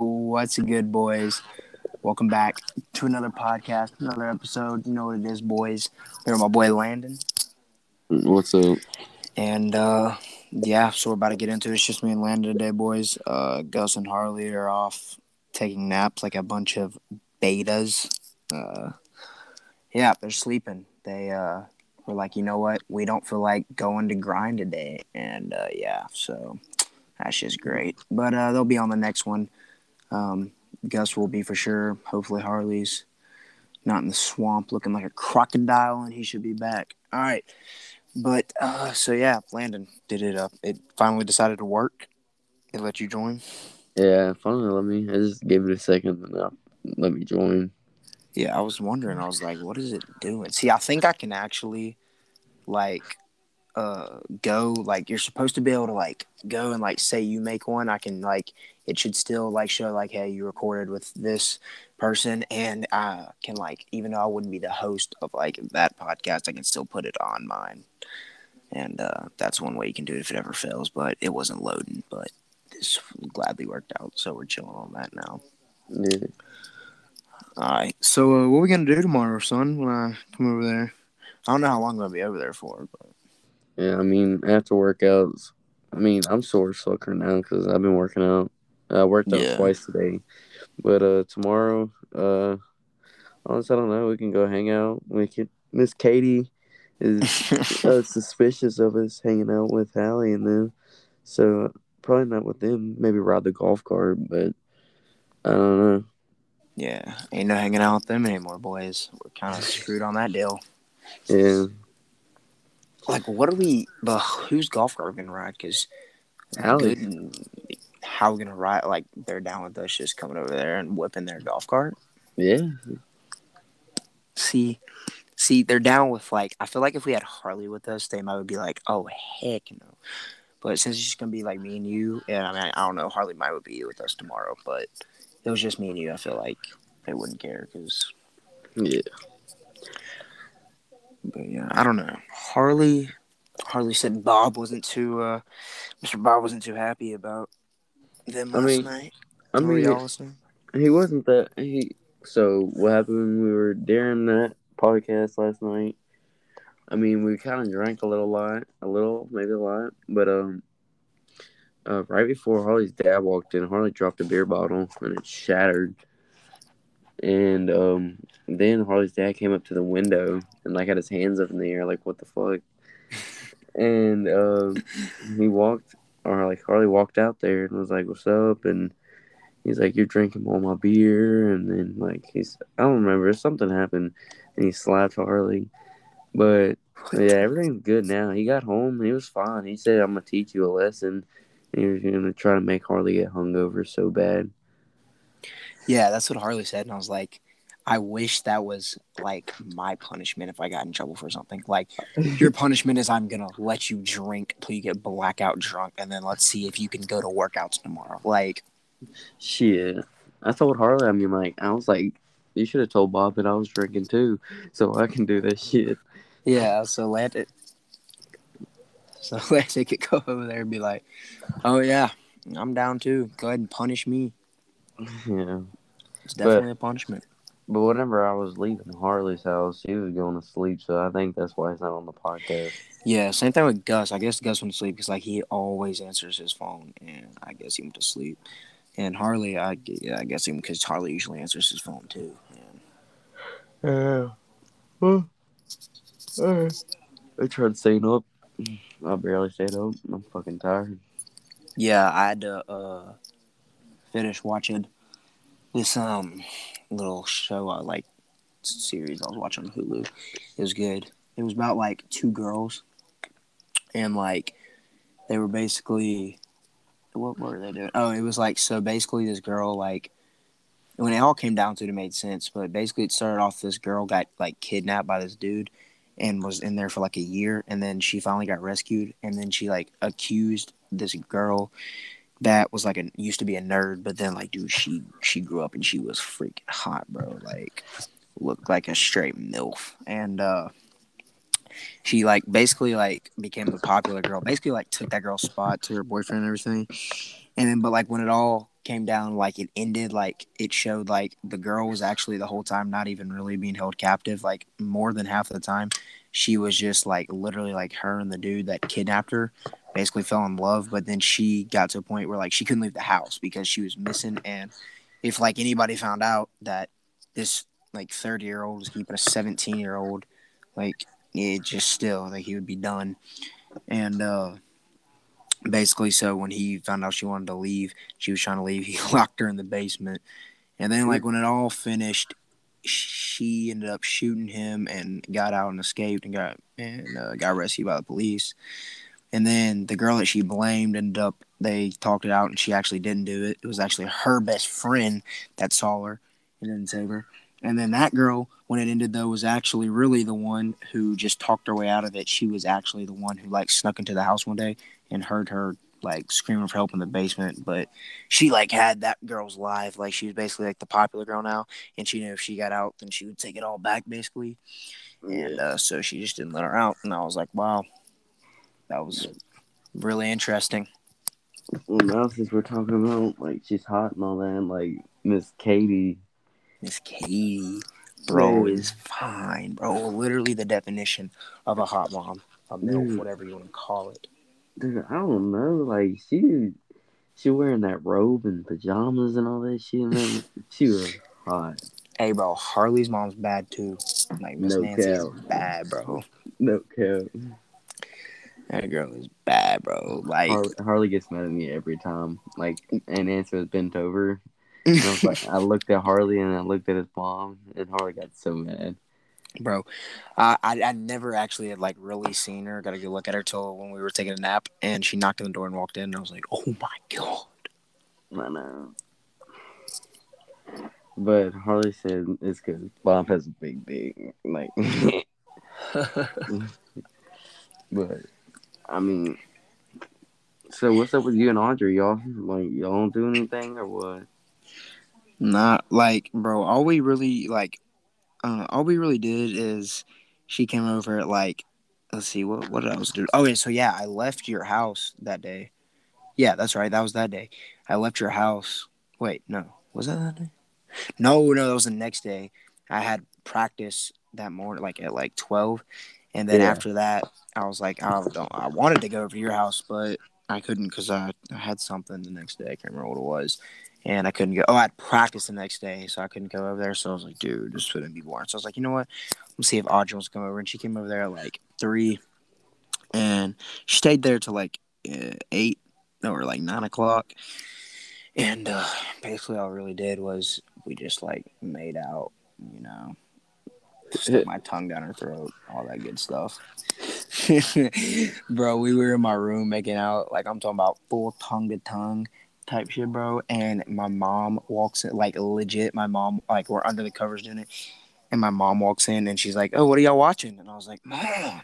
What's good, boys? Welcome back to another podcast, another episode. You know what it is, boys. Here, my boy Landon, What's up? and uh, yeah, so we're about to get into it. It's just me and Landon today, boys. Uh, Gus and Harley are off taking naps like a bunch of betas. Uh, yeah, they're sleeping. They uh, were like, you know what? We don't feel like going to grind today, and uh, yeah, so that's just great. But uh, they'll be on the next one. Um, Gus will be for sure. Hopefully, Harley's not in the swamp looking like a crocodile, and he should be back. All right, but uh, so yeah, Landon did it up. It finally decided to work. It let you join. Yeah, finally let me. I just gave it a second and uh, let me join. Yeah, I was wondering. I was like, what is it doing? See, I think I can actually like uh go like you're supposed to be able to like go and like say you make one. I can like it should still like show like hey you recorded with this person. And i can like even though i wouldn't be the host of like that podcast i can still put it on mine. And uh that's one way you can do it if it ever fails. But it wasn't loading. But this gladly worked out. So we're chilling on that now. Yeah. all right. So uh, what are we gonna do tomorrow son when i come over there? I don't know how long i'm gonna be over there for but Yeah, I mean, after workouts, I mean, I'm sore right now because I've been working out. I worked out Yeah. twice today. But uh tomorrow, uh, honestly, I don't know. We can go hang out. We can. Miss Katie is uh, suspicious of us hanging out with Hallie and them. So probably not with them. Maybe ride the golf cart, but I don't know. Yeah, ain't no hanging out with them anymore, boys. We're kind of screwed on that deal. Yeah. Like, what are we? But whose golf cart are we gonna ride? Because Allie. how we gonna ride? Like, they're down with us just coming over there and whipping their golf cart. Yeah. See, see, they're down with like. I feel like if we had Harley with us, they might be like, "Oh heck no." But since it's just gonna be like me and you, and I mean, I don't know, Harley might would be with us tomorrow, but it was just me and you. I feel like they wouldn't care because Yeah. But yeah, I don't know. Harley Harley said Bob wasn't too uh Mr. Bob wasn't too happy about them I last mean, night. I mean? He wasn't that he. So what happened when we were during that podcast last night? I mean, we kind of drank a little lot, a little, maybe a lot, but um, uh, right before Harley's dad walked in, Harley dropped a beer bottle and it shattered. And um, then Harley's dad came up to the window and like had his hands up in the air, like what the fuck. and um, he walked, or like Harley walked out there and was like, "What's up?" and he's like, "You're drinking all my beer," and then like he's I don't remember something happened, and he slapped Harley, but yeah, everything's good now. He got home, and he was fine. He said, "I'm gonna teach you a lesson," and he was gonna try to make Harley get hungover so bad. Yeah, that's what Harley said, and I was like, I wish that was like my punishment if I got in trouble for something. Like your punishment is I'm gonna let you drink till you get blackout drunk, and then let's see if you can go to workouts tomorrow. Like, Shit, I told Harley. I mean, like I was like, you should have told Bob that I was drinking too, so I can do this shit. yeah, so let it. so Landon could go over there and be like, "Oh yeah, I'm down too. Go ahead and punish me." Yeah. It's But- definitely a punishment. But whenever I was leaving Harley's house, he was going to sleep, so I think that's why he's not on the podcast. Yeah, same thing with Gus. I guess Gus went to sleep because like he always answers his phone, and I guess he went to sleep. And Harley, I yeah, I guess him because Harley usually answers his phone too. And Yeah. Well, alright. I tried staying up. I barely stayed up. I'm fucking tired. yeah, I had to uh, finish watching this um little show I like series I was watching on Hulu. It was good. It was about like two girls, and like they were basically what were they doing? Oh, it was like so basically this girl like when it all came down to it, it made sense. But basically, it started off this girl got like kidnapped by this dude and was in there for like a year, and then she finally got rescued, and then she like accused this girl that was like a used to be a nerd, but then like dude, she she grew up and she was freaking hot, bro. Like looked like a straight milf, and uh she like basically like became the popular girl. Basically like took that girl's spot to her boyfriend and everything. And then, but like when it all came down, like it ended, like it showed like the girl was actually the whole time not even really being held captive. Like more than half of the time, she was just like literally like her and the dude that kidnapped her basically fell in love. But then she got to a point where like she couldn't leave the house because she was missing. And if like anybody found out that this like 30 year old was keeping a 17 year old, like it just still like he would be done. And uh basically so when he found out she wanted to leave, she was trying to leave, he locked her in the basement. And then like when it all finished, she ended up shooting him and got out and escaped and got and uh, got rescued by the police. And then the girl that she blamed ended up they talked it out and she actually didn't do it. It was actually her best friend that saw her and didn't save her. And then that girl, when it ended though, was actually really the one who just talked her way out of it. She was actually the one who like snuck into the house one day and heard her like screaming for help in the basement. But she like had that girl's life. Like she was basically like the popular girl now, and she knew if she got out, then she would take it all back basically. And uh, so she just didn't let her out. And I was like, wow, that was really interesting. Well, now since we're talking about like she's hot and all that, like Miss Katie. Miss Katie, bro, Yeah. is fine, bro. Literally the definition of a hot mom, a milf, Dude. whatever you want to call it. Dude, I don't know. Like she, she wearing that robe and pajamas and all that shit. Man, she was hot. Hey, bro, Harley's mom's bad too. Like Miss No Nancy's cap. bad, bro. No cap. That girl is bad, bro. Like, Harley, Harley gets mad at me every time. Like, and Nancy was bent over. I like, I looked at Harley and I looked at his mom, and Harley got so mad. Bro, I, I I never actually had like really seen her. Got a good look at her till when we were taking a nap, and she knocked on the door and walked in, and I was like, oh my god. I know. But Harley said it's because Bob has a big dick. Like, but I mean, so what's up with you and Audrey, y'all? Like, y'all don't do anything or what? Not like, bro. All we really like, uh, all we really did is she came over at like, let's see, what what did I was doing? Okay, so yeah, I left your house that day. Yeah, that's right. That was that day. I left your house. Wait, no, was that that day? No, no, that was the next day. I had practice that morning, like at like twelve, and then Yeah. after that, I was like, I don't. I wanted to go over to your house, but I couldn't because I, I had something the next day. I can't remember what it was and I couldn't go. Oh, I had practice the next day, so I couldn't go over there. So I was like, dude, this wouldn't be boring. So I was like, you know what? Let's see if Audrey wants to come over. And she came over there at like three, and she stayed there till like uh, eight or like nine o'clock. And uh, basically, all I really did was we just like made out, you know, stuck my tongue down her throat, all that good stuff. bro, we were in my room making out, like I'm talking about full tongue to tongue type shit, bro. And my mom walks in, like legit. My mom, like we're under the covers doing it, and my mom walks in and she's like, "Oh, what are y'all watching?" And I was like, "Mom,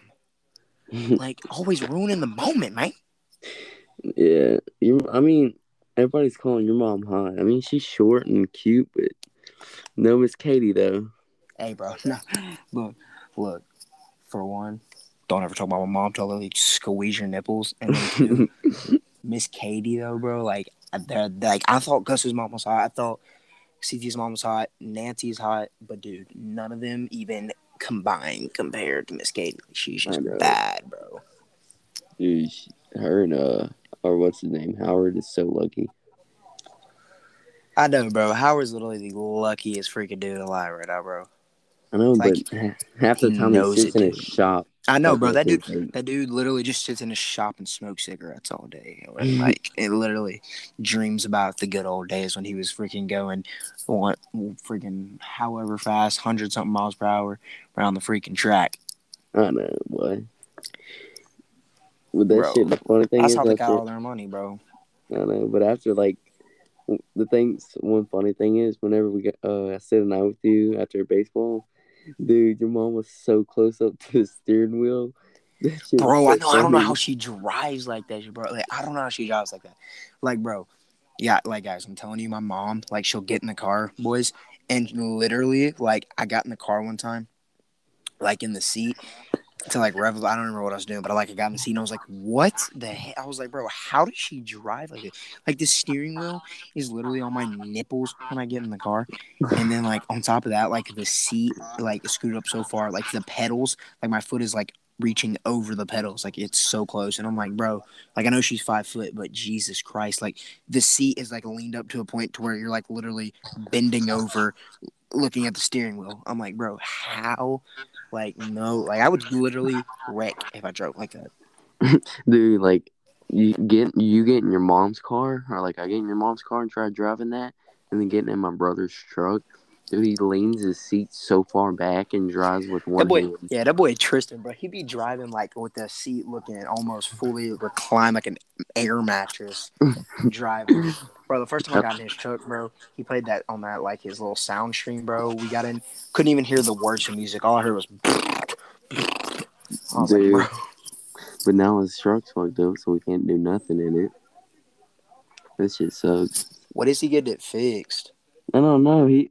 like always ruining the moment, man." yeah, you. I mean, everybody's calling your mom hot. I mean, she's short and cute, but no Miss Katie though. Hey, bro, no, look, look. For one, don't ever talk about my mom. Tell her like squeeze your nipples, and then Miss Katie though, bro. Like, they're, like I thought Gus's mom was hot. I thought CT's mom was hot. Nancy's hot, but dude, none of them even combined compared to Miss Kate. She's just bad, bro. Dude, her and uh, or what's his name? Howard is so lucky. I know, bro. Howard's literally the luckiest freaking dude alive right now, bro. I know, Like, but ha- half the time he knows sits it, in his shop. I know, bro. That dude, that dude literally just sits in his shop and smokes cigarettes all day. And, like, it literally dreams about the good old days when he was freaking going, what, freaking however fast, hundred something miles per hour around the freaking track. I know, boy. With that Bro, shit, the funny thing That's is, how they after, got all their money, bro. I know, but after like the things, one funny thing is, whenever we got, uh, I sit night with you after baseball, dude, your mom was so close up to the steering wheel. Bro, I know. I don't know how she drives like that, bro. Like, I don't know how she drives like that. Like, bro, yeah, like guys, I'm telling you, my mom, like, she'll get in the car, boys, and literally, like, I got in the car one time, like in the seat, to like rev. I don't remember what I was doing, but I like I got in the seat and I was like, "What the hell?" I was like, "Bro, how does she drive like this? Like the steering wheel is literally on my nipples when I get in the car, and then like on top of that, like the seat like screwed up so far, like the pedals, like my foot is like reaching over the pedals, like it's so close, and I'm like, bro, like I know she's five foot, but Jesus Christ, like the seat is like leaned up to a point to where you're like literally bending over." looking at the steering wheel i'm like bro how like no, like I would literally wreck if I drove like that. Dude, like you get you get in your mom's car, or like I get in your mom's car and try driving that, and then getting in my brother's truck. Dude, he leans his seat so far back and drives with one that boy, hand. Yeah, that boy Tristan, bro. He be driving like with the seat looking almost fully reclined like an air mattress. driving, bro. The first time I got in his truck, bro, he played that on that like his little sound stream, bro. We got in, couldn't even hear the words of music. All I heard was. Was Dude. like. But now his truck's fucked up, so we can't do nothing in it. This shit sucks. What is he getting it fixed? I don't know. He,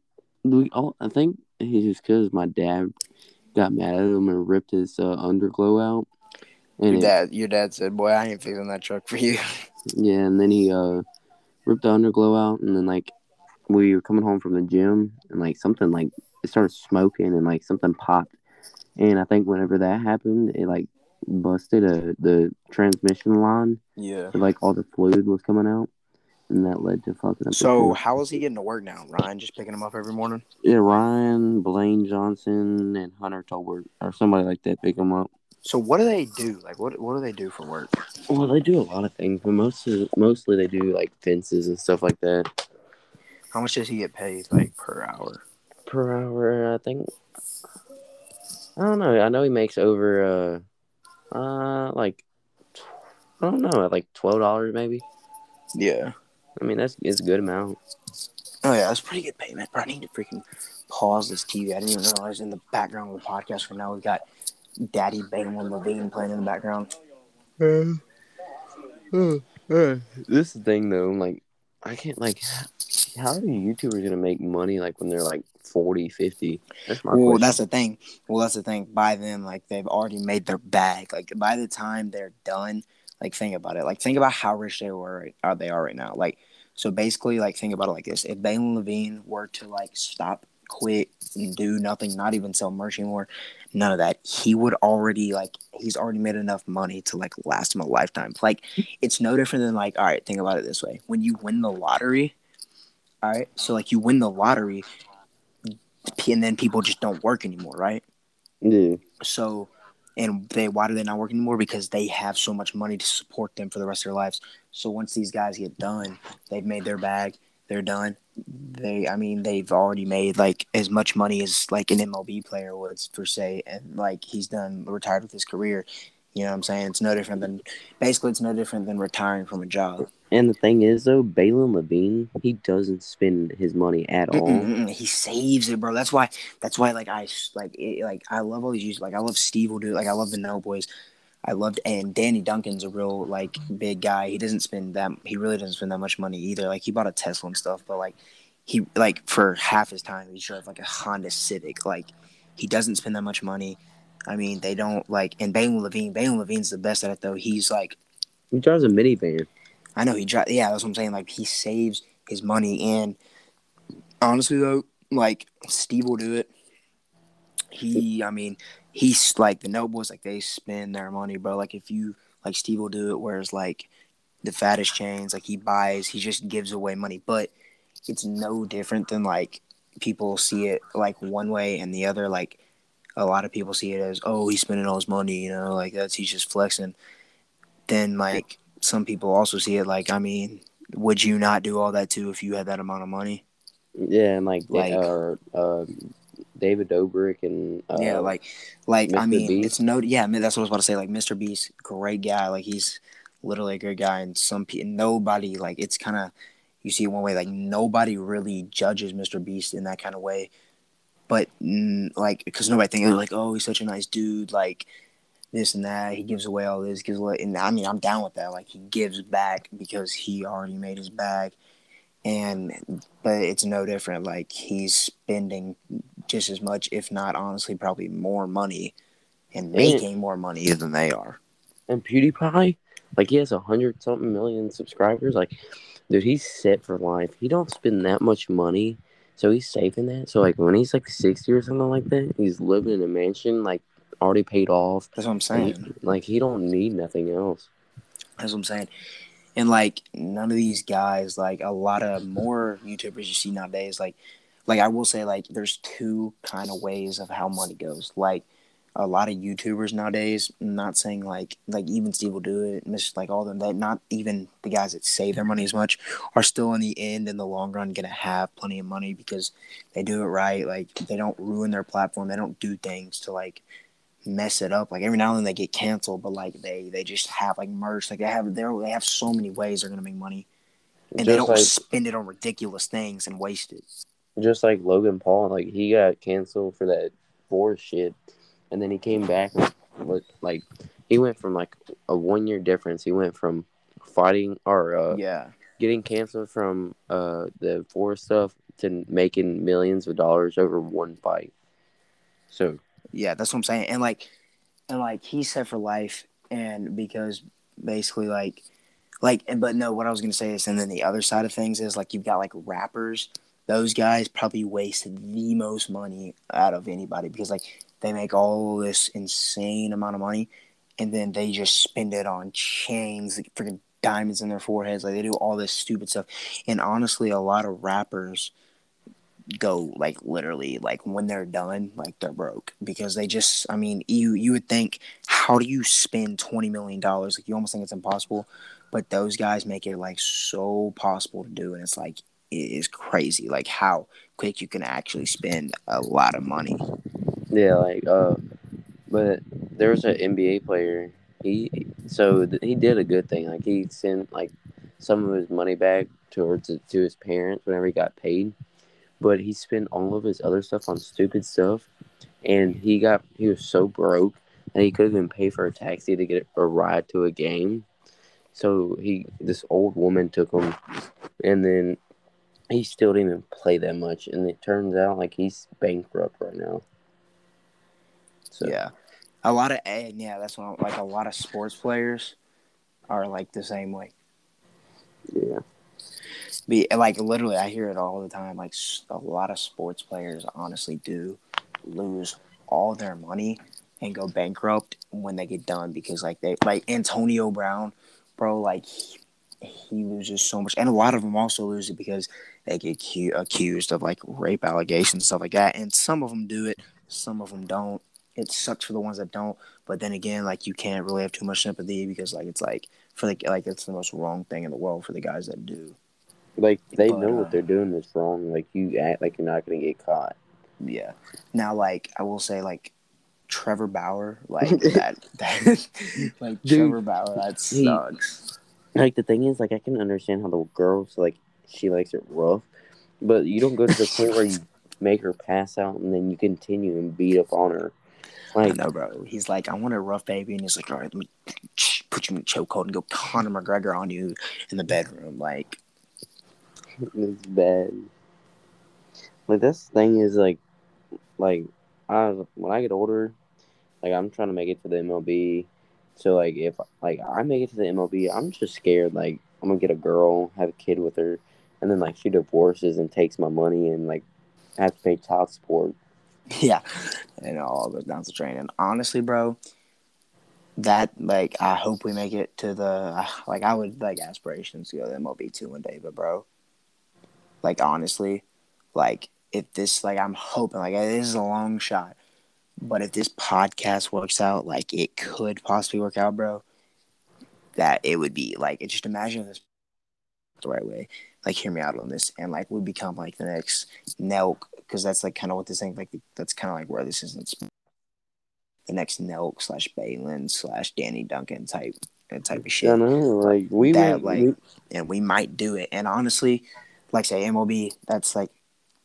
we all, I think he's just because my dad got mad at him and ripped his uh, underglow out. And Your it- dad, your dad said, "Boy, I ain't fixing that truck for you." Yeah, and then he uh ripped the underglow out, and then like we were coming home from the gym, and like something like it started smoking, and like something popped, and I think whenever that happened, it like busted a the transmission line, Yeah. so, like all the fluid was coming out, and that led to fucking up. So how is he getting to work now? Ryan just picking him up every morning. yeah, Ryan, Blaine Johnson, and Hunter Tolbert or somebody like that pick him up. So what do they do? Like what what do they do for work? Well, they do a lot of things, but most of, mostly they do like fences and stuff like that. How much does he get paid like per hour? per hour. I think. I don't know. I know he makes over, uh, uh, like, I don't know, like twelve dollars maybe. Yeah. I mean, that's it's a good amount. Oh yeah, that's pretty good payment. Bro, I need to freaking pause this TV. I didn't even realize in the background of the podcast right now we've got Daddy Balin Levine playing in the background. Uh, uh, uh. this is the thing though. Like, I can't like. How are YouTubers gonna make money like when they're like 40, 50? That's my Well, question. that's the thing. Well, that's the thing. By then, like they've already made their bag. Like by the time they're done, like think about it. Like think about how rich they were. Right, uh, they are right now. Like so, basically, like think about it like this: if Balin Levine were to like stop, quit, and do nothing, not even sell merch anymore, none of that, he would already like he's already made enough money to like last him a lifetime. Like it's no different than like all right, think about it this way: when you win the lottery, all right, so like you win the lottery, and then people just don't work anymore, right? yeah. So, and they why do they not work anymore? Because they have so much money to support them for the rest of their lives. So once these guys get done, they've made their bag. They're done. They, I mean, they've already made like as much money as like an MLB player would for say and like he's done retired with his career. You know what I'm saying? It's no different than basically it's no different than retiring from a job. And the thing is though, Balin Levine, he doesn't spend his money at all. Mm-mm, mm-mm. He saves it, bro. That's why. That's why. Like I like it, like I love all these users. Like I love Steve will do. Like I love the No Boys. I loved and Danny Duncan's a real like big guy. He doesn't spend that. He really doesn't spend that much money either. Like he bought a Tesla and stuff, but like he like for half his time he drove like a Honda Civic. Like he doesn't spend that much money. I mean, they don't like. And Balin Levine. Balin Levine's the best at it though. He's like He drives a minivan. I know he drives. Yeah, that's what I'm saying. Like he saves his money, and honestly though, like Steve will do it. He, I mean, he's like the No Boys. Like they spend their money, bro. Like if you like Steve will do it, whereas like the fattest chains, like he buys, he just gives away money. But it's no different than like people see it like one way and the other. Like a lot of people see it as, oh, he's spending all his money, you know, like that's he's just flexing. Then like some people also see it like, I mean, would you not do all that too if you had that amount of money? Yeah, and like, Like- uh, uh, David Dobrik and uh, yeah, like, like I mean, Beast? it's no, yeah, I mean, that's what I was about to say. Like, Mr. Beast, great guy. Like, he's literally a great guy, and some people, nobody, like, it's kind of, you see it one way, like, nobody really judges Mr. Beast in that kind of way, but like, because nobody thinks like, oh, he's such a nice dude, like, this and that. He gives away all this, gives away, and I mean, I'm down with that. Like, he gives back because he already made his bag, and but it's no different. Like, he's spending just as much, if not honestly, probably more money and making more money than they are. And PewDiePie, like he has a hundred something million subscribers. Like, dude, he's set for life. He don't spend that much money, so he's saving that. So like when he's like sixty or something like that, he's living in a mansion, like already paid off. That's what I'm saying. he- like he don't need nothing else. That's what I'm saying. And like none of these guys, like a lot of more YouTubers you see nowadays, like like I will say, like there's two kind of ways of how money goes. Like a lot of YouTubers nowadays, I'm not saying like like even Steve will do it, and it's like all them that not even the guys that save their money as much are still in the end in the long run gonna have plenty of money because they do it right. Like they don't ruin their platform. They don't do things to like mess it up. Like every now and then they get canceled, but like they they just have like merch. Like they have they they have so many ways they're gonna make money, and they don't like spend it on ridiculous things and waste it. just like Logan Paul, like he got canceled for that force shit, and then he came back and was like he went from like a one year difference. He went from fighting or uh, yeah, getting canceled from uh the forest stuff to making millions of dollars over one fight. So yeah, that's what I'm saying. And like and like he's set for life, and because basically like like and but no, what I was gonna say is, and then the other side of things is like you've got like rappers. Those guys probably wasted the most money out of anybody because like they make all this insane amount of money, and then they just spend it on chains, like freaking diamonds in their foreheads. Like they do all this stupid stuff. And honestly, a lot of rappers go like literally like when they're done like they're broke because they just i mean you you would think how do you spend 20 million dollars like you almost think it's impossible but those guys make it like so possible to do and it's like it is crazy like how quick you can actually spend a lot of money yeah, like uh, but there was an NBA player. He so th- he did a good thing. Like he sent like some of his money back towards to his parents whenever he got paid, but he spent all of his other stuff on stupid stuff, and he got he was so broke that he couldn't even pay for a taxi to get a ride to a game. So he this old woman took him, and then he still didn't even play that much, and it turns out like he's bankrupt right now. So yeah. A lot of and yeah that's what I'm, like a lot of sports players are like the same way. Yeah. be like literally i hear it all the time like a lot of sports players honestly do lose all their money and go bankrupt when they get done because like they like antonio brown bro like he, he loses so much and a lot of them also lose it because they get cu- accused of like rape allegations and stuff like that and some of them do it some of them don't it sucks for the ones that don't but then again like you can't really have too much sympathy because like it's like for the like it's the most wrong thing in the world for the guys that do Like they But, know uh, what they're doing is wrong. Like you act like you're not gonna get caught. Yeah. Now, like I will say, like Trevor Bauer, like that, that like Dude, Trevor Bauer, that he- sucks. Like the thing is, like I can understand how the girls like she likes it rough, but you don't go to the point where you make her pass out and then you continue and beat up on her. I Like know, bro. He's like, I want a rough baby, and he's like, all right, let me put you in a chokehold and go Conor McGregor on you in the bedroom. Like, it's bad. Like this thing is like, like I when I get older, like I'm trying to make it to the MLB. So like if like I make it to the MLB, I'm just scared. Like I'm gonna get a girl, have a kid with her, and then like she divorces and takes my money and like I have to pay child support. yeah, and it all goes down the drain. And honestly, bro, that like I hope we make it to the like I would like aspirations to go to MLB two one day, but bro, like honestly, like if this like I'm hoping like this is a long shot, but if this podcast works out, like it could possibly work out, bro. That it would be like it just imagine this the right way. Like hear me out on this, and like we become like the next Nelk because that's like kind of what this thing like that's kind of like where this is. It's the next Nelk slash Balin slash Danny Duncan type type of shit I know, like we that, went, like- we- and we might do it. And honestly, like say MLB, that's like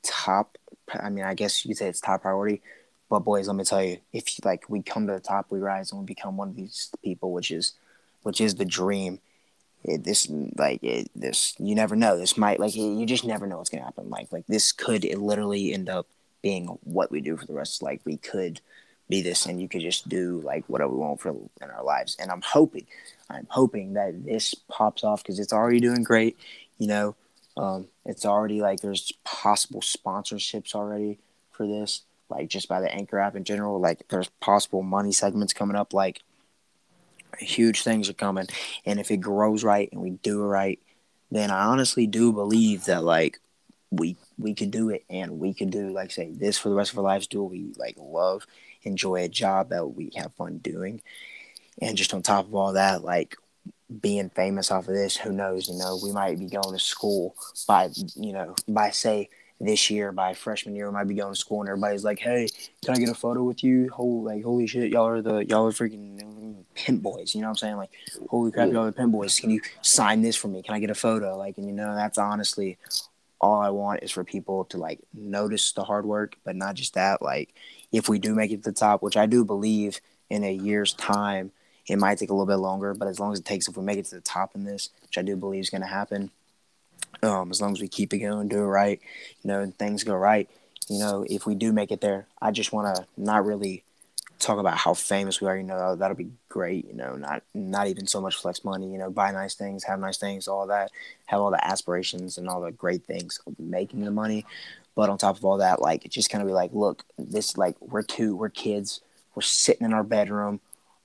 top. I mean, I guess you could say it's top priority. But boys, let me tell you, if like we come to the top, we rise and we become one of these people, which is, which is the dream. It, this like it, this you never know. This might like you just never know what's gonna happen. Like like this could literally end up being what we do for the rest. Like we could be this and you could just do like whatever we want for in our lives. And I'm hoping, I'm hoping that this pops off because it's already doing great. You know, um, it's already like there's possible sponsorships already for this, like just by the Anchor app in general. Like there's possible money segments coming up. Like huge things are coming, and if it grows right and we do it right, then I honestly do believe that like we we can do it and we can do like say this for the rest of our lives. Do what we like love enjoy a job that we have fun doing. And just on top of all that, like being famous off of this, who knows? You know, we might be going to school by, you know, by say this year, by freshman year, we might be going to school and everybody's like, "Hey, can I get a photo with you?" Holy, like, holy shit, y'all are the y'all are freaking pimp boys. You know what I'm saying? Like, holy crap, y'all are the pimp boys. Can you sign this for me? Can I get a photo? Like, and you know, that's honestly all I want is for people to like notice the hard work, but not just that, like if we do make it to the top, which I do believe in a year's time, it might take a little bit longer, but as long as it takes, if we make it to the top in this, which I do believe is going to happen, um, as long as we keep it going, do it right, you know, and things go right, you know, if we do make it there, I just want to not really talk about how famous we are. You know, that'll be great. You know, not not even so much flex money. You know, buy nice things, have nice things, all that, have all the aspirations and all the great things of making the money. But on top of all that, like just kind of be like, look, this like we're two, we're kids, we're sitting in our bedroom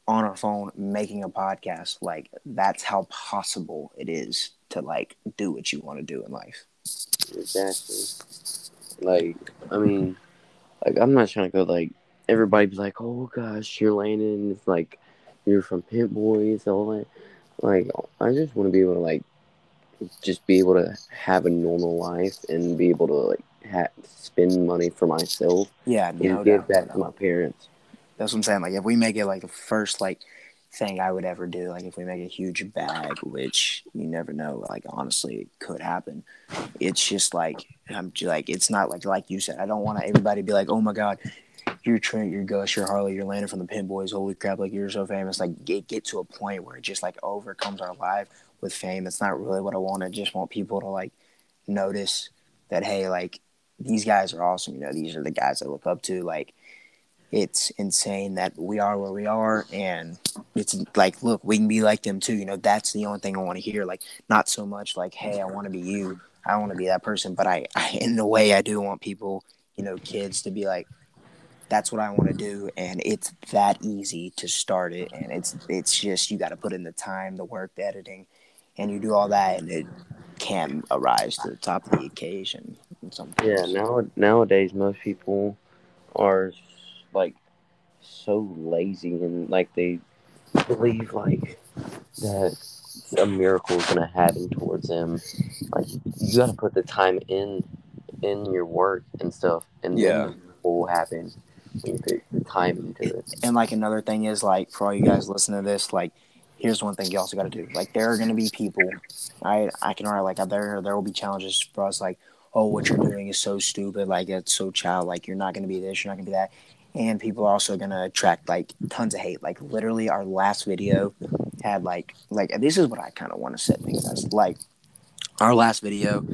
on our phone making a podcast. Like that's how possible it is to like do what you want to do in life. Exactly. Like I mean, like I'm not trying to go like everybody be like, oh gosh, you're Landon. It's like you're from pit Boys, all that. Like I just want to be able to like just be able to have a normal life and be able to like ha- spend money for myself. Yeah, no and give that to my parents. That's what I'm saying. Like if we make it like the first like thing I would ever do, like if we make a huge bag, which you never know, like honestly it could happen. It's just like I'm like it's not like like you said. I don't want everybody to be like, oh my god, you're Trent, you're Gus, you're Harley, you're Landon from the Pimp Boys. Holy crap! Like you're so famous. Like get get to a point where it just like overcomes our life with fame. It's not really what I want. I just want people to like notice that hey, like these guys are awesome. You know, these are the guys I look up to. Like, it's insane that we are where we are, and it's like, look, we can be like them too. You know, that's the only thing I want to hear. Like, not so much like, hey, I want to be you. I want to be that person, but I, I, in a way, I do want people, you know, kids to be like, that's what I want to do, and it's that easy to start it, and it's it's just you got to put in the time, the work, the editing, and you do all that, and it can arise to the top of the occasion. Yeah, now nowadays most people are like so lazy and like they believe like that a miracle is gonna happen towards them. Like you gotta put the time in in your work and stuff, and yeah, will happen when you put the time into it. And like another thing is like for all you guys listening to this, like here's one thing you also got to do. Like there are going to be people, I I can write like there there will be challenges for us. Like oh, what you're doing is so stupid. Like it's so child. Like you're not going to be this. You're not going to be that. And people are also to attract like tons of hate. Like literally, our last video had like like this is what I kind of want to set things as. Like our last video,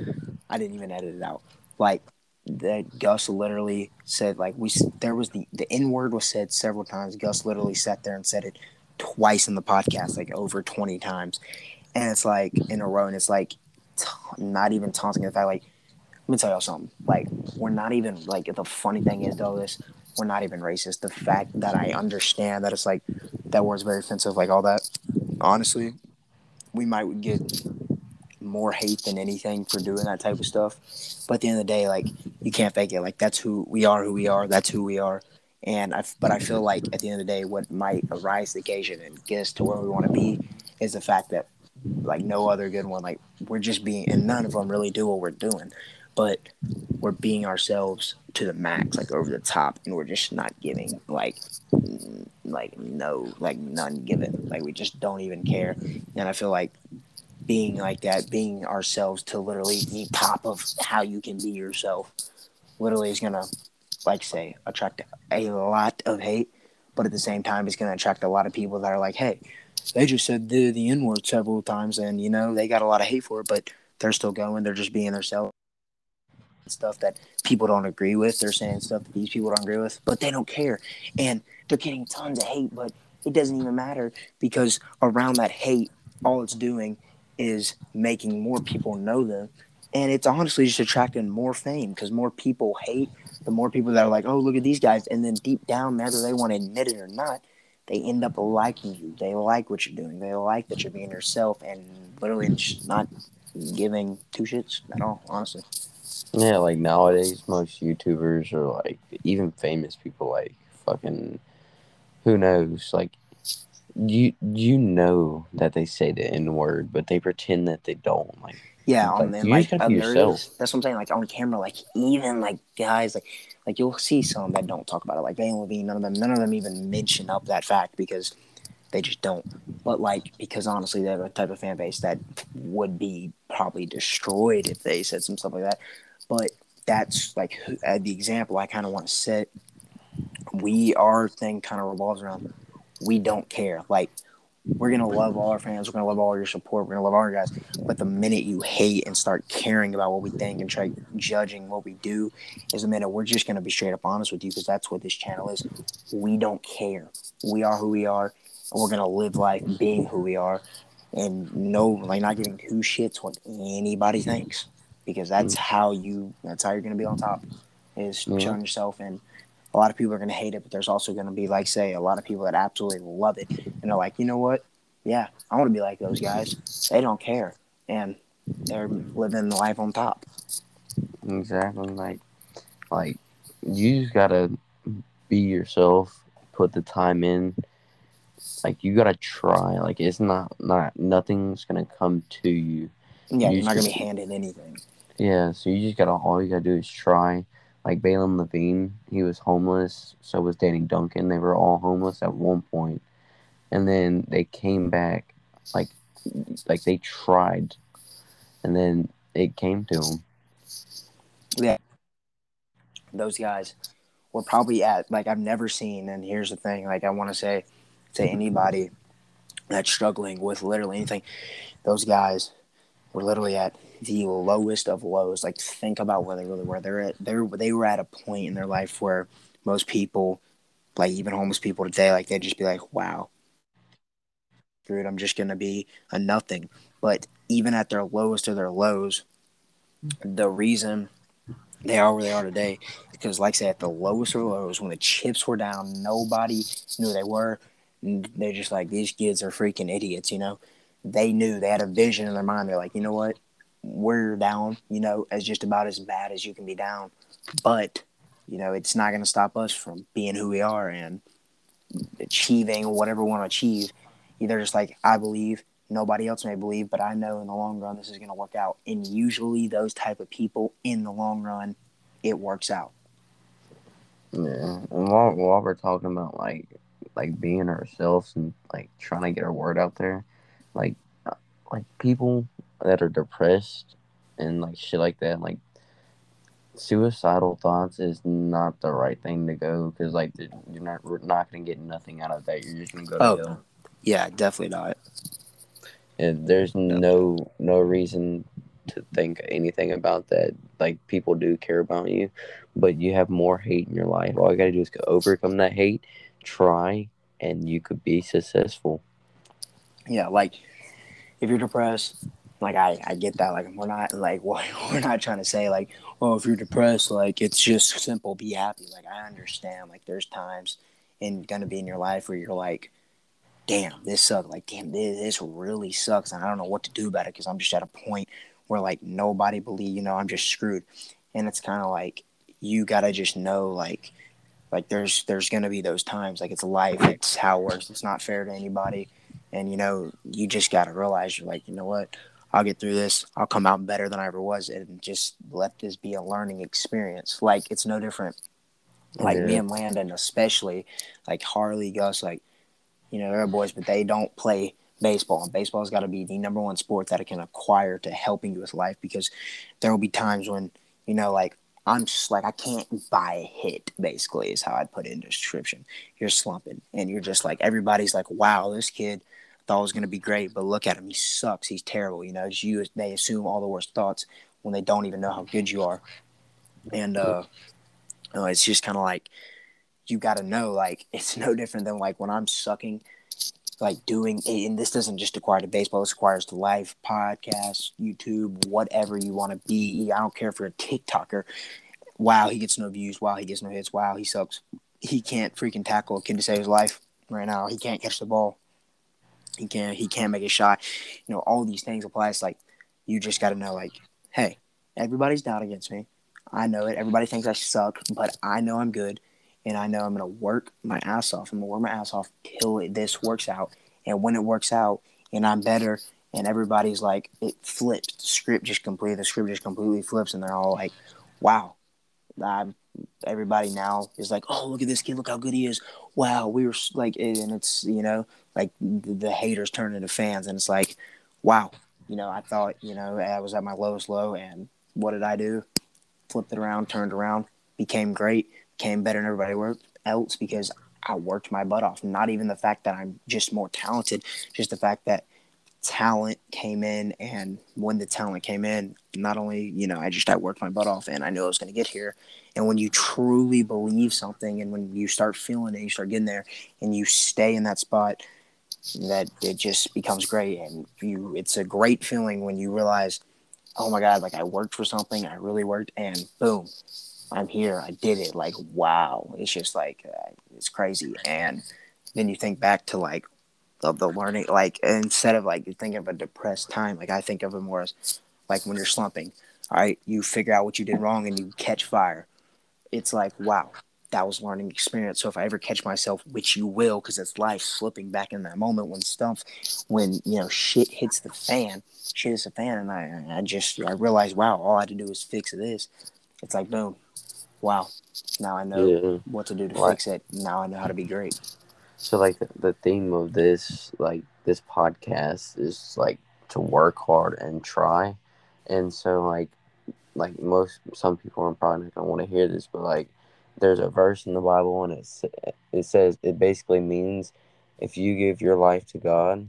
I didn't even edit it out. Like that Gus literally said like we there was the the N word was said several times. Gus literally sat there and said it twice in the podcast, like over 20 times. And it's like in a row, and it's like t- not even taunting the fact, like, let me tell y'all something. Like, we're not even, like, the funny thing is, though, this, we're not even racist. The fact that I understand that it's like, that word's very offensive, like all that, honestly, we might get more hate than anything for doing that type of stuff. But at the end of the day, like, you can't fake it. Like, that's who we are, who we are, that's who we are. And I, but I feel like at the end of the day, what might arise the occasion and get us to where we want to be is the fact that like no other good one, like we're just being, and none of them really do what we're doing, but we're being ourselves to the max, like over the top, and we're just not giving like, like no, like none given, like we just don't even care. And I feel like being like that, being ourselves to literally the top of how you can be yourself, literally is gonna like say attract a lot of hate, but at the same time, it's to attract a lot of people that are like, hey, they just said the the N word several times, and you know they got a lot of hate for it, but they're still going. They're just being themselves. Stuff that people don't agree with. They're saying stuff that these people don't agree with, but they don't care. And they're getting tons of hate, but it doesn't even matter because around that hate, all it's doing is making more people know them. And it's honestly just attracting more fame because more people hate, the more people that are like, oh, look at these guys. And then deep down, whether they want to admit it or not, they end up liking you. They like what you're doing. They like that you're being yourself and literally just not giving two shits at all, honestly. Yeah, like nowadays, most YouTubers or like even famous people, like fucking, who knows? Like, you you know that they say the N word, but they pretend that they don't. Like, Yeah, Like, on like others, uh, yourself. that's what I'm saying. Like on camera, like even like guys, like like you'll see some that don't talk about it. Like Van Levine, none of them, none of them even mention up that fact because they just don't. But like because honestly, they have a type of fan base that would be probably destroyed if they said some stuff like that. But that's like uh, the example I kind of want to set. We our thing kind of revolves around we don't care. Like we're gonna love all our fans. We're gonna love all your support. We're gonna love all our guys. But the minute you hate and start caring about what we think and try judging what we do, is the minute we're just gonna be straight up honest with you because that's what this channel is. We don't care. We are who we are, and we're gonna live life being who we are, and no, like not giving two shits what anybody thinks because that's mm. how you. That's how you're gonna be on top. Is Yeah. showing yourself and. A lot of people are going to hate it, but there's also going to be, like, say, a lot of people that absolutely love it and they're like, you know what? Yeah, I want to be like those guys. They don't care, and they're living the life on top. exactly. Like, like you just gotta be yourself. Put the time in. Like you gotta try. Like it's not not nothing's gonna come to you. Yeah, You you're not to be handed anything. Yeah, so you just gotta all you gotta do is try. Like Balin Levine, he was homeless. So was Danny Duncan. They were all homeless at one point, and then they came back. Like, like they tried, and then it came to them. Yeah, those guys were probably at like I've never seen. And here's the thing: like I want to say to anybody that's struggling with literally anything, those guys were literally at the lowest of lows. Like think about where they really were. They're at they they were at a point in their life where most people, like even homeless people today, like they'd just be like, "Wow, dude, I'm just gonna be a nothing." But even at their lowest of their lows, the reason they are where they are today because, like I said, at the lowest of lows, when the chips were down, nobody knew they were. They're just like these kids are freaking idiots, you know. They knew they had a vision in their mind. They're like, you know what, we're down, you know, as just about as bad as you can be down, but you know, it's not going to stop us from being who we are and achieving whatever we want to achieve. Either just like I believe, nobody else may believe, but I know in the long run this is going to work out. And usually, those type of people in the long run, it works out. Yeah, and while, while we're talking about like like being ourselves and like trying to get our word out there, like like people that are depressed and like shit like that, like suicidal thoughts is not the right thing to go because like you're not we're not gonna get nothing out of that. You're just gonna go to Oh. hell. Yeah, definitely not. And there's no no reason to think anything about that. Like people do care about you, but you have more hate in your life. All you gotta do is go overcome that hate, try, and you could be successful. Yeah, like if you're depressed, like I, I get that. Like we're not like we're not trying to say like, oh, if you're depressed, like it's just simple, be happy. Like I understand. Like there's times and gonna be in your life where you're like, damn, this sucks. Like damn, this, this really sucks, and I don't know what to do about it because I'm just at a point where like nobody believe, you know, I'm just screwed, and it's kind of like you gotta just know like. Like there's there's gonna be those times like it's life it's how it works it's not fair to anybody. And you know you just got to realize you're like you know what? I'll get through this. I'll come out better than i ever was and just let this be a learning experience. Like it's no different. Like me and landon especially like harley gus like you know they're boys but they don't play baseball. And baseball's got to be the number one sport that it can acquire to helping you with life because there will be times when you know like i'm just like i can't buy a hit basically is how i'd put it in the description. You're slumping and you're just like everybody's like wow this kid thought was going to be great but look at him he sucks he's terrible you know it's you they assume all the worst thoughts when they don't even know how good you are. And uh, you know, it's just kind of like you got to know like it's no different than like when I'm sucking, like doing and this doesn't just require to baseball. This requires to live podcast, YouTube, whatever you want to be. I don't care if you're a TikToker. Wow, he gets no views. Wow, he gets no hits. Wow, he sucks. He can't freaking tackle a kid to save his life right now. He can't catch the ball. He can't. He can't make a shot. You know, all these things apply. It's like you just got to know, like, hey, everybody's down against me. I know it. Everybody thinks I suck, but I know I'm good, and I know I'm gonna work my ass off. I'm gonna work my ass off till this works out. And when it works out, and I'm better, and everybody's like, it flips. The script just completely. The script just completely flips, and they're all like, "Wow, I'm." Everybody now is like, "Oh, look at this kid! Look how good he is! Wow, we were like," and it's you know, like the, the haters turn into fans, and it's like, "Wow, you know, I thought, you know, I was at my lowest low, and what did I do? Flipped it around, turned around, became great, became better than everybody else because I worked my butt off. Not even the fact that I'm just more talented, just the fact that talent came in, and when the talent came in, not only you know, I just I worked my butt off, and I knew I was going to get here. And when you truly believe something, and when you start feeling it, you start getting there, and you stay in that spot that it just becomes great and you it's a great feeling when you realize oh my god like i worked for something i really worked and boom i'm here. I did it. Like wow. It's just like uh, it's crazy. And then you think back to like of the learning like instead of like you think of a depressed time like i think of it more as like when you're slumping all right? You figure out what you did wrong and you catch fire. It's like wow that was learning experience. So if I ever catch myself, which you will, because it's life, slipping back in that moment when stuff, when you know shit hits the fan, shit hits the fan, and I, I just I realized, wow, all I had to do was fix this. It's like boom, wow. Now I know yeah. what to do to fix it. Now I know how to be great. So like the, the theme of this, like this podcast, is like to work hard and try, and so like like most some people are probably not gonna want to hear this, but like there's a verse in the Bible and it it says it basically means if you give your life to God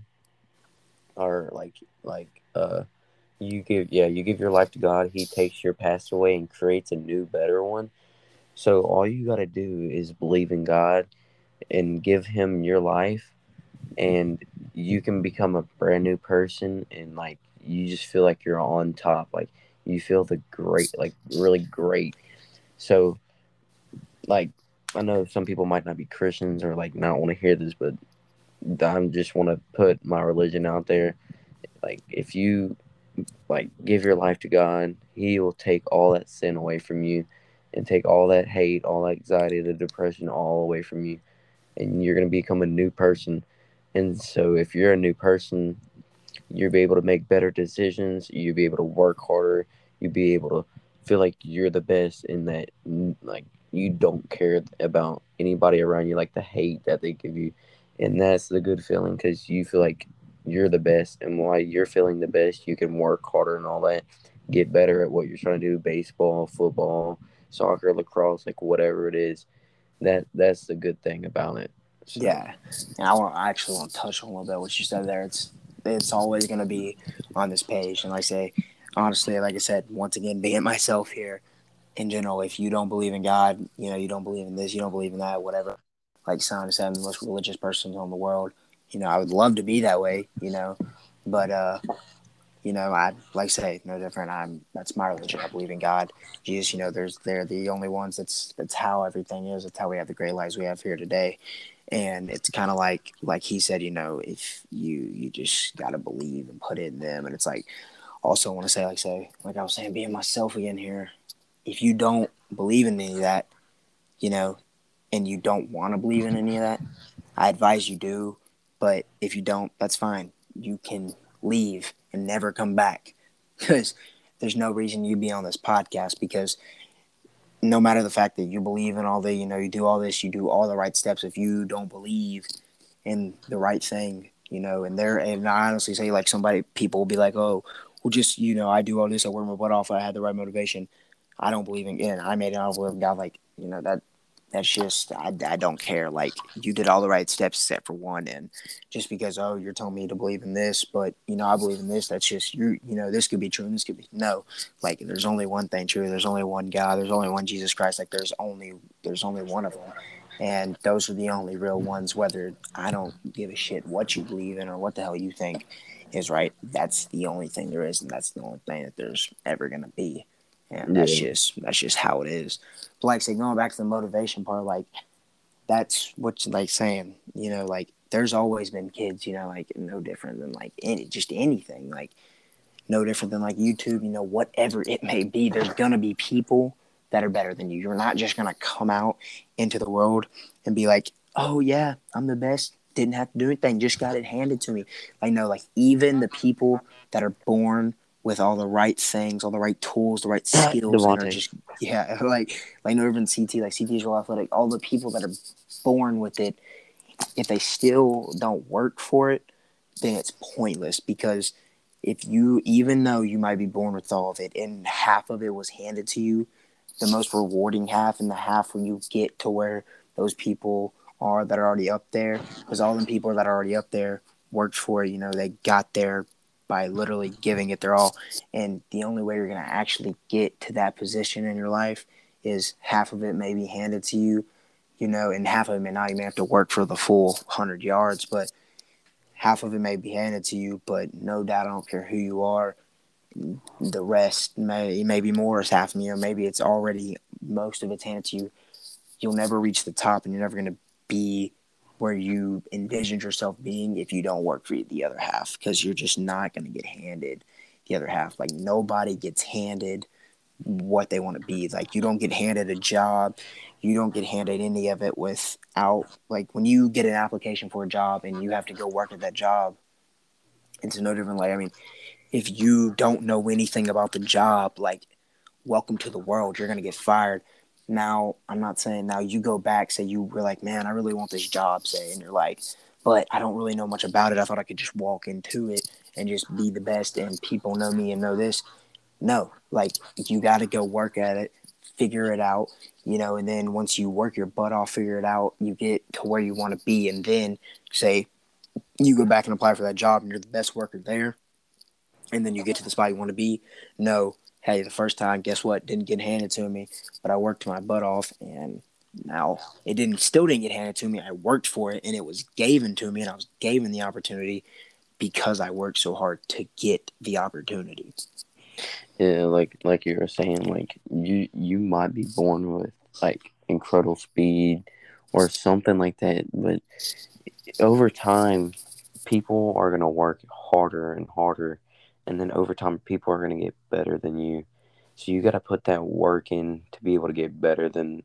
or like like uh you give yeah you give your life to God he takes your past away and creates a new better one so all you got to do is believe in God and give him your life and you can become a brand new person and like you just feel like you're on top like you feel the great like really great so like I know some people might not be Christians or like not want to hear this, but I just want to put my religion out there. Like if you like give your life to God, He will take all that sin away from you, and take all that hate, all that anxiety, the depression, all away from you, and you're gonna become a new person. And so, if you're a new person, you'll be able to make better decisions. You'll be able to work harder. You'll be able to feel like you're the best in that like you don't care about anybody around you, like the hate that they give you. And that's the good feeling because you feel like you're the best. And while you're feeling the best, you can work harder and all that, get better at what you're trying to do baseball, football, soccer, lacrosse, like whatever it is. That That's the good thing about it. So. Yeah. And I, want, I actually want to touch on a little bit what you said there. It's it's always going to be on this page. And like I say, honestly, like I said, once again, being myself here, in general, if you don't believe in God, you know, you don't believe in this, you don't believe in that, whatever. Like Simon said, I'm the most religious person in the world. You know, I would love to be that way, you know, but uh, you know, I like I say, no different. I'm that's my religion. I believe in God, Jesus. You know, there's they're the only ones. That's that's how everything is. It's how we have the great lives we have here today, and it's kind of like like he said. You know, if you you just gotta believe and put in them, and it's like also want to say like say like I was saying, being myself again here if you don't believe in any of that, you know, and you don't want to believe in any of that, I advise you do. But if you don't, that's fine. You can leave and never come back because there's no reason you'd be on this podcast because no matter the fact that you believe in all the, you know, you do all this, you do all the right steps. If you don't believe in the right thing, you know, and there, and I honestly say, like, somebody, people will be like, oh, well, just, you know, I do all this, I work my butt off, I had the right motivation. I don't believe in, and I made it. Believe in God. Like, you know, that that's just I, I don't care. Like you did all the right steps except for one and just because oh you're telling me to believe in this but you know i believe in this that's just you you know this could be true and this could be no. Like there's only one thing true there's only one god there's only one jesus christ like there's only there's only one of them and those are the only real ones whether i don't give a shit what you believe in or what the hell you think is right that's the only thing there is and that's the only thing that there's ever going to be and that's yeah. just that's just how it is. But like say going back to the motivation part, like that's what's like saying, you know, like there's always been kids, you know, like no different than like any just anything, like no different than like YouTube, you know, whatever it may be. There's gonna be people that are better than you. You're not just gonna come out into the world and be like, oh yeah, I'm the best. Didn't have to do anything, just got it handed to me. Like no, like even the people that are born with all the right things, all the right tools, the right skills. just yeah, like like no even CT, like CT is real athletic. All the people that are born with it, if they still don't work for it, then it's pointless because if you even though you might be born with all of it and half of it was handed to you, the most rewarding half and the half when you get to where those people are that are already up there, because all the people that are already up there worked for it, you know, they got there by literally giving it their all. And the only way you're going to actually get to that position in your life is half of it may be handed to you, you know, and half of it may not even have to work for the full 100 yards, but half of it may be handed to you. But no doubt, I don't care who you are. The rest may maybe more is half of you. Know, maybe it's already most of it's handed to you. You'll never reach the top, and you're never going to be where you envisioned yourself being if you don't work for the other half because you're just not going to get handed the other half. Like nobody gets handed what they want to be. Like you don't get handed a job, you don't get handed any of it without like when you get an application for a job and you have to go work at that job. It's no different. Like I mean, if you don't know anything about the job, like welcome to the world, you're gonna get fired. Now, I'm not saying now you go back, say you were like, man, I really want this job, say, and you're like, but I don't really know much about it. I thought I could just walk into it and just be the best, and people know me and know this. No, like you got to go work at it, figure it out, you know, and then once you work your butt off, figure it out, you get to where you want to be, and then say you go back and apply for that job, and you're the best worker there, and then you get to the spot you want to be. No, hey, the first time, guess what? Didn't get handed to me, but I worked my butt off, and now it didn't still didn't get handed to me. I worked for it, and it was given to me, and I was given the opportunity because I worked so hard to get the opportunity. Yeah, like like you were saying, like you you might be born with like incredible speed or something like that, but over time, people are gonna work harder and harder and then over time people are going to get better than you. So you got to put that work in to be able to get better than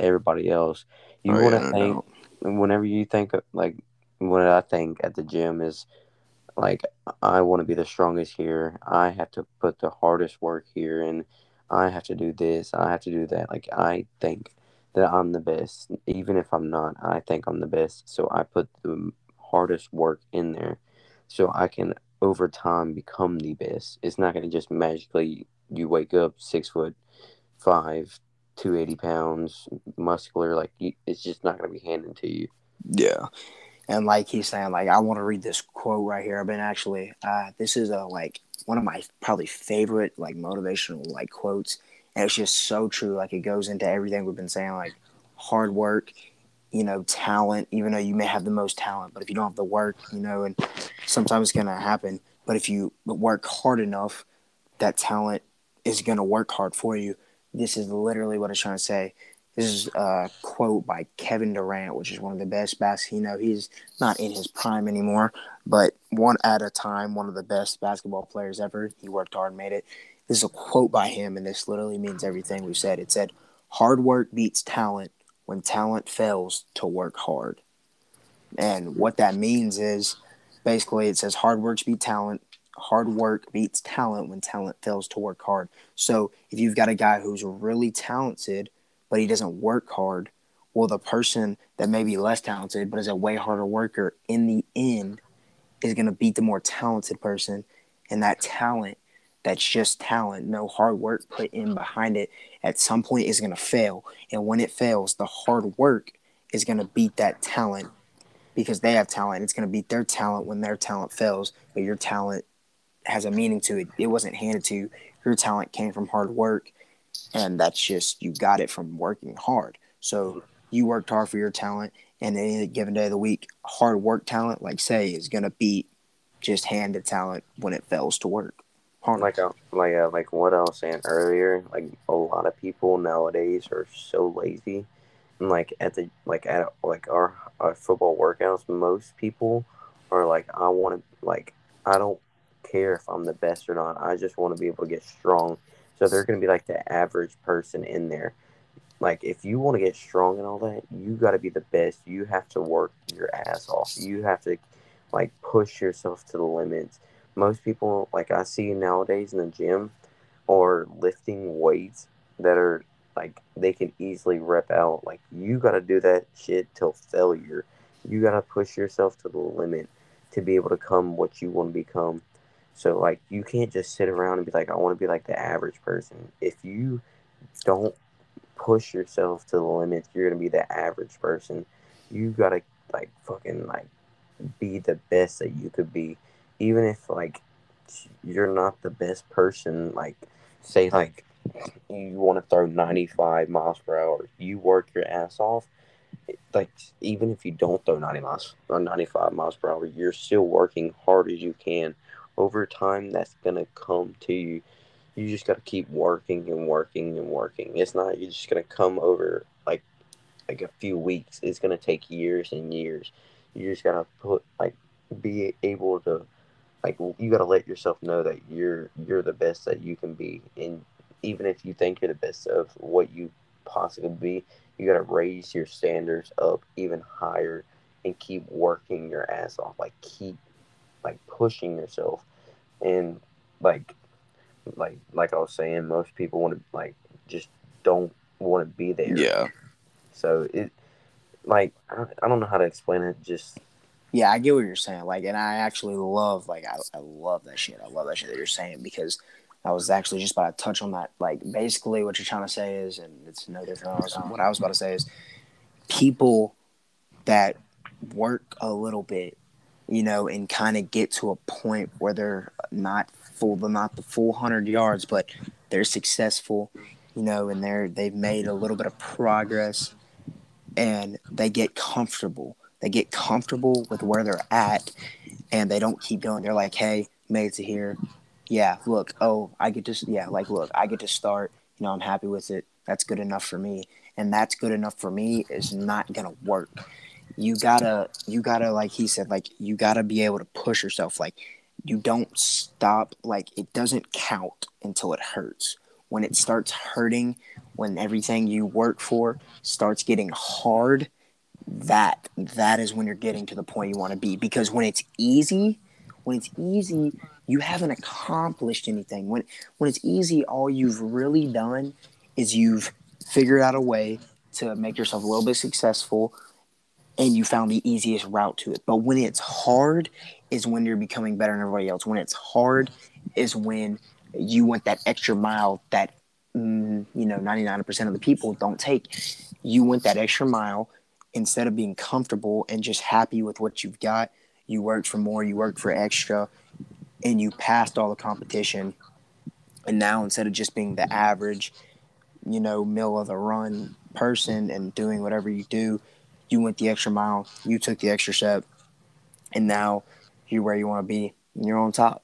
everybody else. You oh, want to yeah, think whenever you think of, like what i think at the gym is like i want to be the strongest here. I have to put the hardest work here and i have to do this i have to do that. Like i think that i'm the best. Even if i'm not i think i'm the best. So i put the hardest work in there so i can over time become the best. It's not going to just magically you wake up six foot five, two eighty pounds, muscular. Like it's just not going to be handed to you. Yeah, and like he's saying, like I want to read this quote right here. I've been actually, uh, this is a like one of my probably favorite like motivational like quotes, and it's just so true. Like it goes into everything we've been saying, like hard work you know, talent, even though you may have the most talent, but if you don't have the work, you know, and sometimes it's going to happen. But if you work hard enough, that talent is going to work hard for you. This is literally what I'm trying to say. This is a quote by Kevin Durant, which is one of the best bas. You know, he's not in his prime anymore, but one at a time, one of the best basketball players ever. He worked hard, made it. This is a quote by him, and this literally means everything we've said. It said, "Hard work beats talent when talent fails to work hard. And what that means is basically it says hard work beats talent. Hard work beats talent when talent fails to work hard. So if you've got a guy who's really talented, but he doesn't work hard, well, the person that may be less talented but is a way harder worker in the end is going to beat the more talented person. And that talent that's just talent, no hard work put in behind it, at some point is going to fail. And when it fails, the hard work is going to beat that talent because they have talent. It's going to beat their talent when their talent fails, but your talent has a meaning to it. It wasn't handed to you. Your talent came from hard work, and that's just you got it from working hard. So you worked hard for your talent, and any given day of the week, hard work talent, like say, is going to beat just handed talent when it fails to work. Like uh, like uh, like what I was saying earlier, like a lot of people nowadays are so lazy, and like at the like at like our, our football workouts, most people are like, I want to like I don't care if I'm the best or not. I just want to be able to get strong. So they're going to be like the average person in there. Like if you want to get strong and all that, you got to be the best. You have to work your ass off. You have to like push yourself to the limits. Most people like I see nowadays in the gym are lifting weights that are like they can easily rep out. Like you got to do that shit till failure. You got to push yourself to the limit to be able to come what you want to become. So like you can't just sit around and be like, I want to be like the average person. If you don't push yourself to the limits, you're gonna be the average person. You gotta like fucking like be the best that you could be, even if like you're not the best person. Like say like you want to throw 95 miles per hour, you work your ass off. Like even if you don't throw 90 miles or 95 miles per hour, you're still working hard as you can over time that's gonna come to you. You just gotta keep working and working and working. It's not you're just gonna come over like like a few weeks. It's gonna take years and years. You just gotta put like be able to like you gotta let yourself know that you're you're the best that you can be and even if you think you're the best of what you possibly be, you gotta raise your standards up even higher and keep working your ass off. Like keep like pushing yourself and like like like I was saying, most people want to like just don't want to be there. Yeah. So it like I I don't know how to explain it. Just yeah, I get what you're saying. Like, and I actually love like I, I love that shit. I love that shit that you're saying because I was actually just about to touch on that. Like, basically, what you're trying to say is, and it's no different. What I was about to say is, people that work a little bit you know, and kind of get to a point where they're not full, they're not the full hundred yards, but they're successful, you know, and they're they've made a little bit of progress, and they get comfortable. They get comfortable with where they're at, and they don't keep going. They're like, hey, made it to here. Yeah, look, oh, I get to, yeah, like, look, I get to start. You know, I'm happy with it. That's good enough for me. And that's good enough for me is not gonna work you gotta you gotta like he said like you gotta be able to push yourself like you don't stop like it doesn't count until it hurts when it starts hurting when everything you work for starts getting hard that that is when you're getting to the point you want to be because when it's easy when it's easy you haven't accomplished anything when when it's easy all you've really done is you've figured out a way to make yourself a little bit successful and you found the easiest route to it. But when it's hard is when you're becoming better than everybody else. When it's hard is when you want that extra mile that mm, you know 99% of the people don't take. You went that extra mile instead of being comfortable and just happy with what you've got. You worked for more, you worked for extra, and you passed all the competition. And now instead of just being the average, you know, mill of the run person and doing whatever you do, you went the extra mile, you took the extra step, and now you're where you want to be, and you're on top.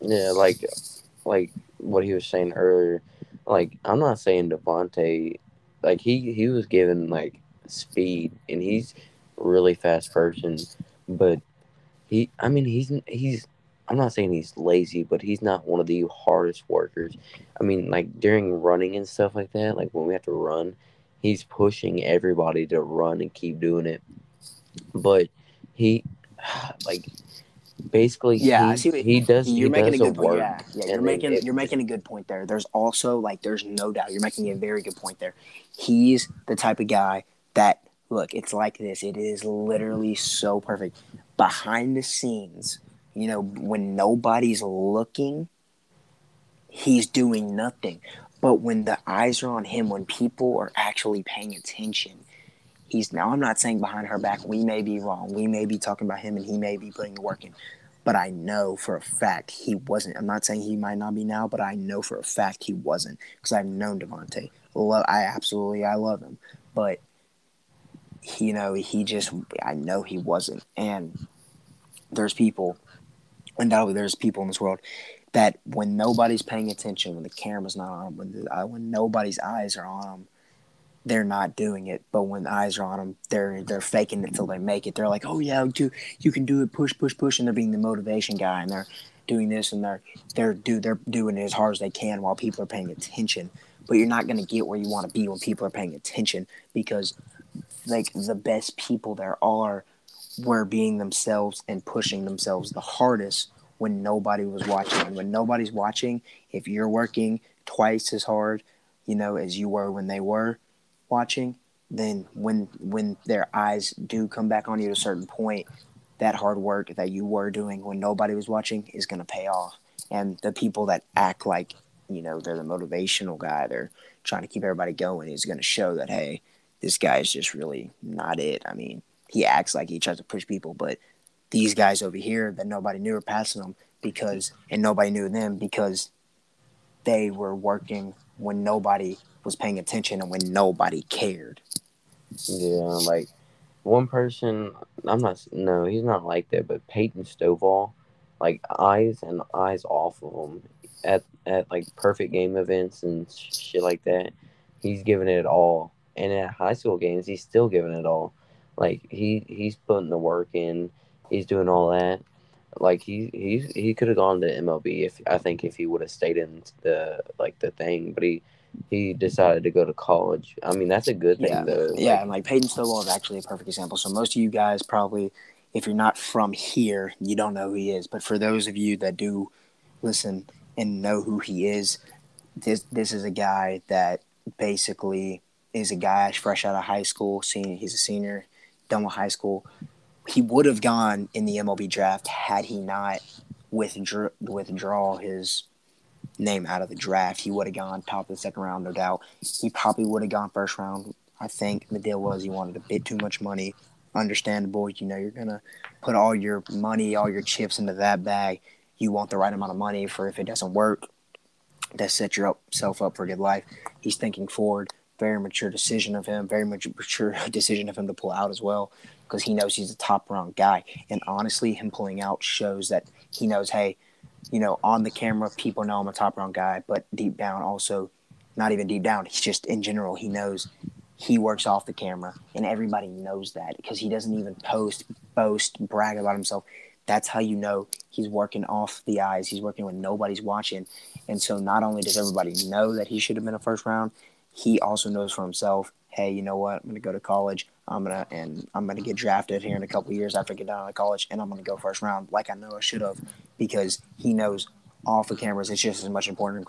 Yeah, like like what he was saying earlier. Like I'm not saying Davante, like he he was given like speed, and he's really fast person, but he I mean he's he's I'm not saying he's lazy, but he's not one of the hardest workers. I mean, like during running and stuff like that, like when we have to run, he's pushing everybody to run and keep doing it. But he, like, basically, yeah, he, I see what, he does. You're he making does a good point. work, Yeah, yeah, you're making it, you're making a good point there. There's also like, there's no doubt you're making a very good point there. He's the type of guy that look. It's like this. It is literally so perfect behind the scenes. You know, when nobody's looking, he's doing nothing. But when the eyes are on him, when people are actually paying attention, he's now I'm not saying behind her back, we may be wrong. We may be talking about him and he may be putting the work in. But I know for a fact he wasn't. I'm not saying he might not be now, but I know for a fact he wasn't because I've known Devonte. I absolutely I love him, but you know he just I know he wasn't. And there's people, undoubtedly there's people in this world that when nobody's paying attention, when the camera's not on, when the, uh, when nobody's eyes are on them, they're not doing it. But when eyes are on them, they're they're faking it till they make it. They're like, oh yeah, do you can do it, push, push, push, and they're being the motivation guy, and they're doing this, and they're they're do they're doing it as hard as they can while people are paying attention. But you're not going to get where you want to be when people are paying attention because, like the best people there are, were being themselves and pushing themselves the hardest when nobody was watching. And when nobody's watching, if you're working twice as hard, you know, as you were when they were watching, then when when their eyes do come back on you at a certain point, that hard work that you were doing when nobody was watching is going to pay off. And the people that act like, you know, they're the motivational guy, they're trying to keep everybody going is going to show that hey, this guy is just really not it. I mean, he acts like he tries to push people, but these guys over here that nobody knew were passing them because and nobody knew them because they were working when nobody was paying attention and when nobody cared. Yeah, like one person I'm not no, he's not like that, but Peyton Stovall, like eyes and eyes off of him at at like perfect game events and shit like that. He's giving it all. And at high school games he's still giving it all. Like he he's putting the work in he's doing all that. Like he he he could have gone to MLB if I think if he would have stayed in the like the thing, but he he decided to go to college. I mean that's a good thing yeah. though. Like, yeah, and like Peyton Stovall is actually a perfect example. So most of you guys probably, if you're not from here, you don't know who he is. But for those of you that do listen and know who he is, this this is a guy that basically is a guy fresh out of high school. Senior, he's a senior, done with high school he would have gone in the MLB draft had he not withdraw withdraw his name out of the draft. He would have gone top of the second round, no doubt. He probably would have gone first round. I think the deal was he wanted a bit too much money. Understandable, you know, you're gonna put all your money, all your chips into that bag. You want the right amount of money for if it doesn't work, that set yourself up for a good life. He's thinking forward. Very mature decision of him. Very much mature decision of him to pull out as well because he knows he's a top round guy. And honestly, him pulling out shows that he knows, hey, you know, on the camera, people know I'm a top round guy, but deep down, also, not even deep down, he's just in general, he knows he works off the camera, and everybody knows that because he doesn't even post, boast, brag about himself. That's how you know he's working off the eyes. He's working when nobody's watching. And so not only does everybody know that he should have been a first round, he also knows for himself, hey, you know what? I'm going to go to college. I'm gonna and I'm gonna get drafted here in a couple years after I get out of college, and I'm gonna go first round, like I know I should have, because he knows off the cameras it's just as much important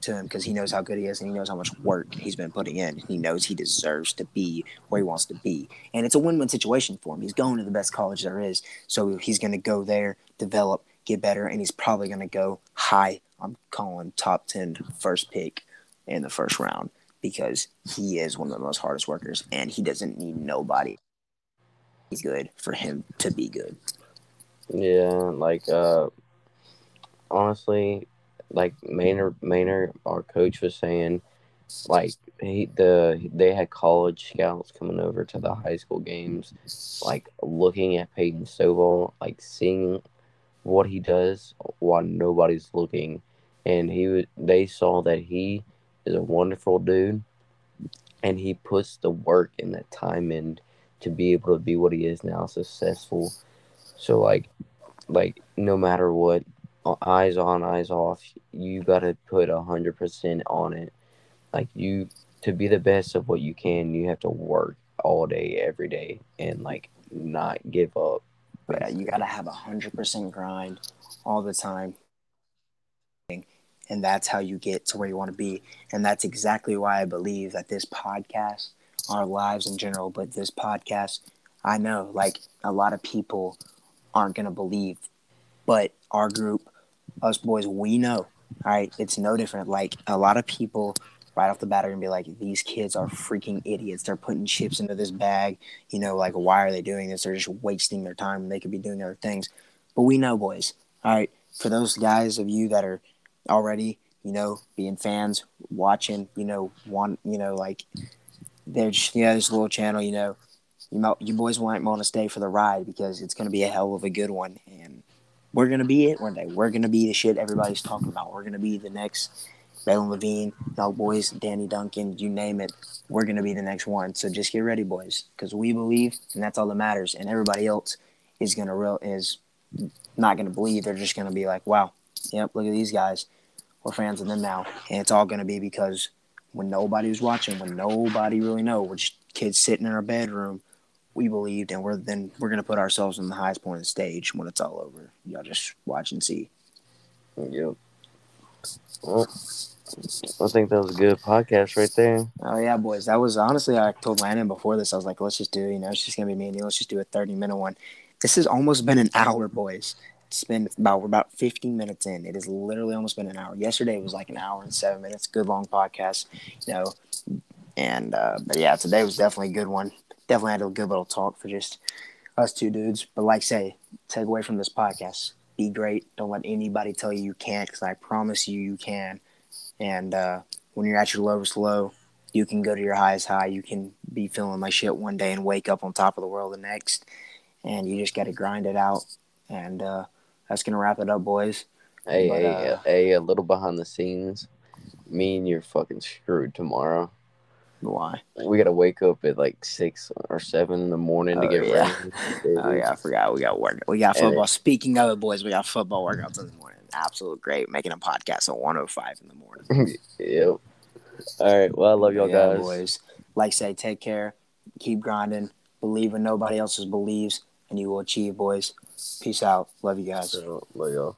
to him because he knows how good he is and he knows how much work he's been putting in. He knows he deserves to be where he wants to be, and it's a win-win situation for him. He's going to the best college there is, so he's gonna go there, develop, get better, and he's probably gonna go high. I'm calling top 10 first pick in the first round because he is one of the most hardest workers and he doesn't need nobody. He's good for him to be good. Yeah, like uh honestly, like Maynard Maynard our coach was saying like he the they had college scouts coming over to the high school games, like looking at Peyton Stovall, like seeing what he does while nobody's looking, and he they saw that he is a wonderful dude, and he puts the work and the time in to be able to be what he is now, successful. So like, like no matter what, eyes on, eyes off, you gotta put a hundred percent on it. Like you to be the best of what you can, you have to work all day, every day, and like not give up. Yeah, uh, you gotta have a hundred percent grind all the time and that's how you get to where you want to be and that's exactly why i believe that this podcast our lives in general but this podcast i know like a lot of people aren't going to believe but our group us boys we know All right, it's no different. Like a lot of people right off the bat are gonna be like, these kids are freaking idiots. They're putting chips into this bag. You know, like why are they doing this? They're just wasting their time. They could be doing other things. But we know, boys. All right, for those guys of you that are already, you know, being fans, watching, you know, want, you know, like they're just, yeah, this little channel, you know, you might, you boys might want to stay for the ride because it's gonna be a hell of a good one, and we're gonna be it one day. We're gonna be the shit everybody's talking about. We're gonna be the next Braylon Levine, Dog Boys, Danny Duncan, you name it. We're gonna be the next one. So just get ready, boys, because we believe, and that's all that matters. And everybody else is gonna real is not gonna believe. They're just gonna be like, wow, yep, look at these guys. We're fans of them now, and it's all gonna be because when nobody was watching, when nobody really know, we're just kids sitting in our bedroom. We believed, and we're then we're gonna put ourselves in the highest point of the stage when it's all over. Y'all just watch and see. Yep. Well, I think that was a good podcast right there. Oh yeah, boys. That was honestly I told Landon before this. I was like, let's just do. You know, it's just gonna be me and you. Let's just do a thirty minute one. This has almost been an hour, boys. It's about we're about fifteen minutes in. It has literally almost been an hour. Yesterday was like an hour and seven minutes. Good long podcast, you know. And uh, but yeah, today was definitely a good one. Definitely had a good little talk for just us two dudes. But like say, take away from this podcast. Be great. Don't let anybody tell you you can't, because I promise you you can. And uh, when you're at your lowest low, you can go to your highest high. You can be feeling like shit one day and wake up on top of the world the next. And you just got to grind it out. And uh, that's gonna wrap it up, boys. Hey, But, hey, uh, hey, a little behind the scenes. Me and you're fucking screwed tomorrow. Why? We gotta wake up at like six or seven in the morning to Oh, get yeah. ready. Oh yeah, I forgot. We got work. We got And- football. Speaking of it, boys, we got football workouts in the morning. Absolute great. Making a podcast at 105 in the morning. yep. All right. Well, I love y'all Yeah, guys. boys. Like say, take care. Keep grinding. Believe in nobody else's believes, and you will achieve, boys. Peace out. Love you guys. So, love y'all.